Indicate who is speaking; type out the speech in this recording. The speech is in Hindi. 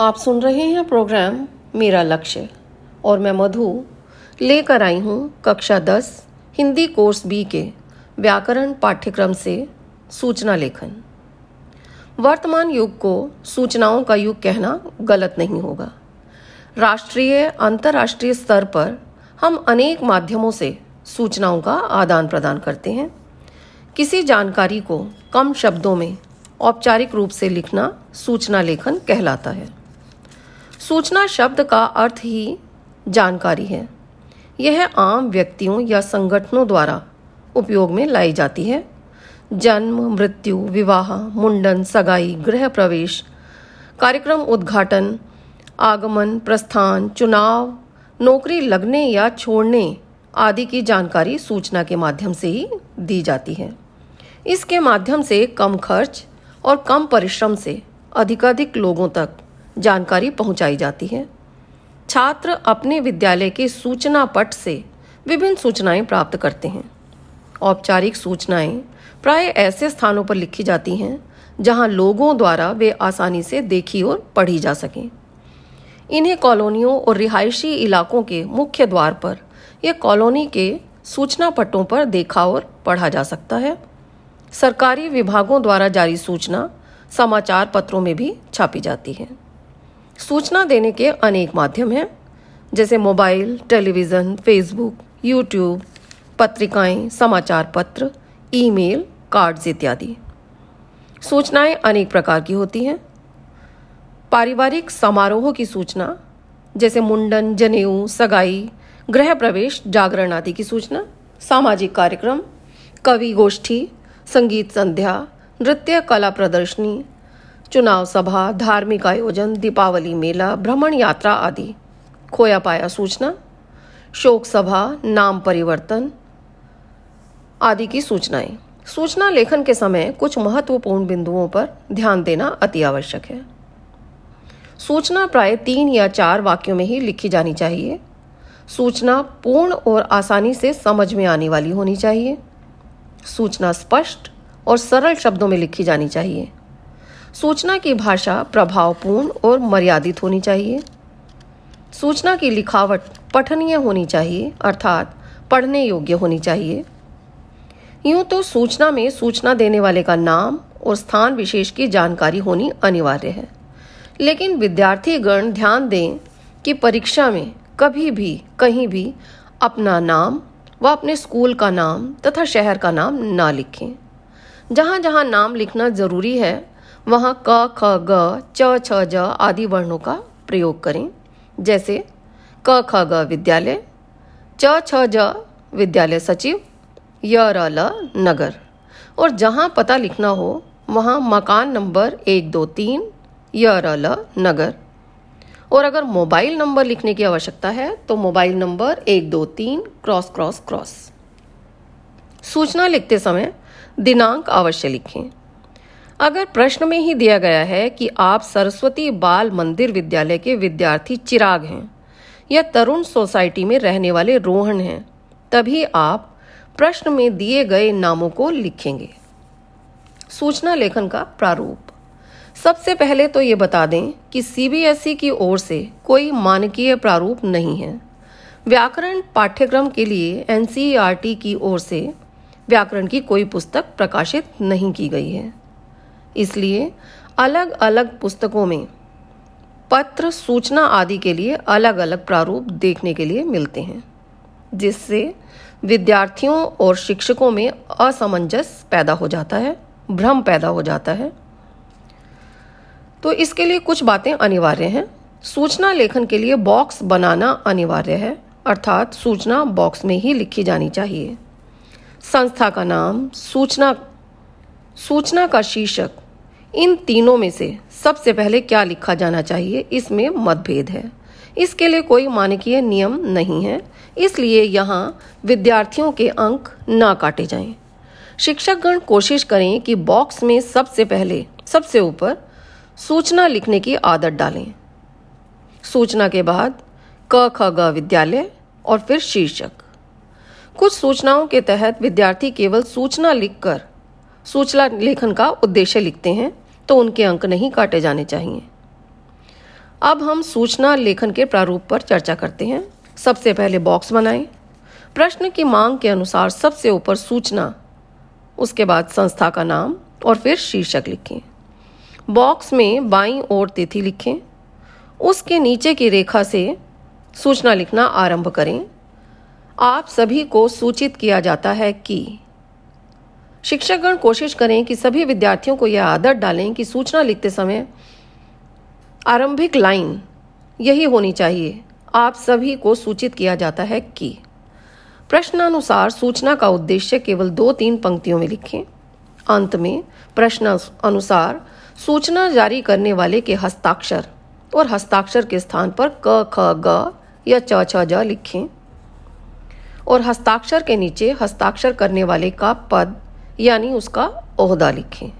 Speaker 1: आप सुन रहे हैं प्रोग्राम मेरा लक्ष्य और मैं मधु लेकर आई हूँ कक्षा दस, हिंदी कोर्स बी के व्याकरण पाठ्यक्रम से सूचना लेखन। वर्तमान युग को सूचनाओं का युग कहना गलत नहीं होगा। राष्ट्रीय, अंतर्राष्ट्रीय स्तर पर हम अनेक माध्यमों से सूचनाओं का आदान प्रदान करते हैं। किसी जानकारी को कम शब्दों में औपचारिक रूप से लिखना सूचना लेखन कहलाता है। सूचना शब्द का अर्थ ही जानकारी है। यह आम व्यक्तियों या संगठनों द्वारा उपयोग में लाई जाती है। जन्म, मृत्यु, विवाह, मुंडन, सगाई, गृह प्रवेश, कार्यक्रम उद्घाटन, आगमन, प्रस्थान, चुनाव, नौकरी लगने या छोड़ने आदि की जानकारी सूचना के माध्यम से ही दी जाती है। इसके माध्यम से कम खर्च और कम परिश्रम से अधिकाधिक लोगों तक जानकारी पहुंचाई जाती है। छात्र अपने विद्यालय के सूचना पट से विभिन्न सूचनाएँ प्राप्त करते हैं। औपचारिक सूचनाएँ प्राय ऐसे स्थानों पर लिखी जाती हैं, जहाँ लोगों द्वारा वे आसानी से देखी और पढ़ी जा सकें। इन्हें कॉलोनियों और रिहायशी इलाकों के मुख्य द्वार पर या कॉलोनी के सूचना पट्टों पर देखा और पढ़ा जा सकता है। सरकारी विभागों द्वारा जारी सूचना समाचार पत्रों में भी छापी जाती है। सूचना देने के अनेक माध्यम हैं, जैसे मोबाइल, टेलीविज़न, फेसबुक, यूट्यूब, पत्रिकाएँ, समाचार पत्र, ईमेल, कार्ड्स इत्यादि। सूचनाएँ अनेक प्रकार की होती हैं। पारिवारिक समारोह की सूचना, जैसे मुंडन, जनेऊ, सगाई, गृह प्रवेश, जागरण आदि की सूचना, सामाजिक कार्यक्रम, कवि गोष्ठी, संगीत संध्या, नृत्य, कला प्रदर्शनी चुनाव सभा, धार्मिक आयोजन, दीपावली मेला, भ्रमण यात्रा आदि। खोया पाया सूचना, शोक सभा, नाम परिवर्तन आदि की सूचनाएँ। सूचना लेखन के समय कुछ महत्वपूर्ण बिंदुओं पर ध्यान देना अति आवश्यक है। सूचना प्राय तीन या चार वाक्यों में ही लिखी जानी चाहिए। सूचना पूर्ण और आसानी से समझ में आने वाली होनी चाहिए। सूचना स्पष्ट और सरल शब्दों में लिखी जानी चाहिए। सूचना की भाषा प्रभावपूर्ण और मर्यादित होनी चाहिए। सूचना की लिखावट पठनीय होनी चाहिए, अर्थात पढ़ने योग्य होनी चाहिए। यूँ तो सूचना में सूचना देने वाले का नाम और स्थान विशेष की जानकारी होनी अनिवार्य है। लेकिन विद्यार्थी गण ध्यान दें कि परीक्षा में कभी भी, कहीं भी अपना नाम व अपने स्कूल का नाम तथा शहर का नाम ना लिखें। जहाँ जहाँ नाम लिखना ज़रूरी है वहाँ क, ख, ग, च, छ, ज आदि वर्णों का प्रयोग करें। जैसे, क, ख, ग विद्यालय, च, छ, ज विद्यालय सचिव, य, र, ल, नगर। और जहाँ पता लिखना हो, वहाँ मकान नंबर एक, दो, तीन, य, र, ल, नगर। और अगर मोबाइल नंबर लिखने की आवश्यकता है तो मोबाइल नंबर एक, दो, तीन, क्रॉस क्रॉस क्रॉस। सूचना लिखते समय दिनांक अवश्य लिखें। अगर प्रश्न में ही दिया गया है कि आप सरस्वती बाल मंदिर विद्यालय के विद्यार्थी चिराग हैं या तरुण सोसाइटी में रहने वाले रोहन हैं, तभी आप प्रश्न में दिए गए नामों को लिखेंगे। सूचना लेखन का प्रारूप। सबसे पहले तो ये बता दें कि सीबीएसई की ओर से कोई मानकीय प्रारूप नहीं है। व्याकरण पाठ्यक्रम के लिए एनसीईआरटी की ओर से व्याकरण की कोई पुस्तक प्रकाशित नहीं की गई है। इसलिए अलग अलग पुस्तकों में पत्र सूचना आदि के लिए अलग अलग प्रारूप देखने के लिए मिलते हैं, जिससे विद्यार्थियों और शिक्षकों में असमंजस पैदा हो जाता है, भ्रम पैदा हो जाता है। तो इसके लिए कुछ बातें अनिवार्य हैं। सूचना लेखन के लिए बॉक्स बनाना अनिवार्य है, अर्थात सूचना बॉक्स में ही लिखी जानी चाहिए। संस्था का नाम सूचना सूचना का शीर्षक, इन तीनों में से सबसे पहले क्या लिखा जाना चाहिए? इसमें मतभेद है। इसके लिए कोई मानकीय नियम नहीं है। इसलिए यहाँ विद्यार्थियों के अंक ना काटे जाएँ। शिक्षकगण कोशिश करें कि बॉक्स में सबसे पहले, सबसे ऊपर सूचना लिखने की आदत डालें। सूचना के बाद क, ख, ग विद्यालय और फिर शीर्षक। कुछ सूचनाओं के तहत विद्यार्थी केवल सूचना लिखकर सूचना लेखन का उद्देश्य लिखते हैं तो उनके अंक नहीं काटे जाने चाहिए। अब हम सूचना लेखन के प्रारूप पर चर्चा करते हैं। सबसे पहले बॉक्स बनाएँ। प्रश्न की मांग के अनुसार सबसे ऊपर सूचना, उसके बाद संस्था का नाम और फिर शीर्षक लिखें। बॉक्स में बाईं ओर तिथि लिखें। उसके नीचे की रेखा से सूचना लिखना आरंभ करें। आप सभी को सूचित किया जाता है कि शिक्षकगण कोशिश करें कि सभी विद्यार्थियों को यह आदत डालें कि सूचना लिखते समय आरंभिक लाइन यही होनी चाहिए। आप सभी को सूचित किया जाता है कि प्रश्नानुसार सूचना का उद्देश्य केवल दो तीन पंक्तियों में लिखें। अंत में प्रश्न अनुसार सूचना जारी करने वाले के हस्ताक्षर और हस्ताक्षर के स्थान पर क, ख, ग या च, छ लिखें और हस्ताक्षर के नीचे हस्ताक्षर करने वाले का पद यानी उसका अहदा लिखें।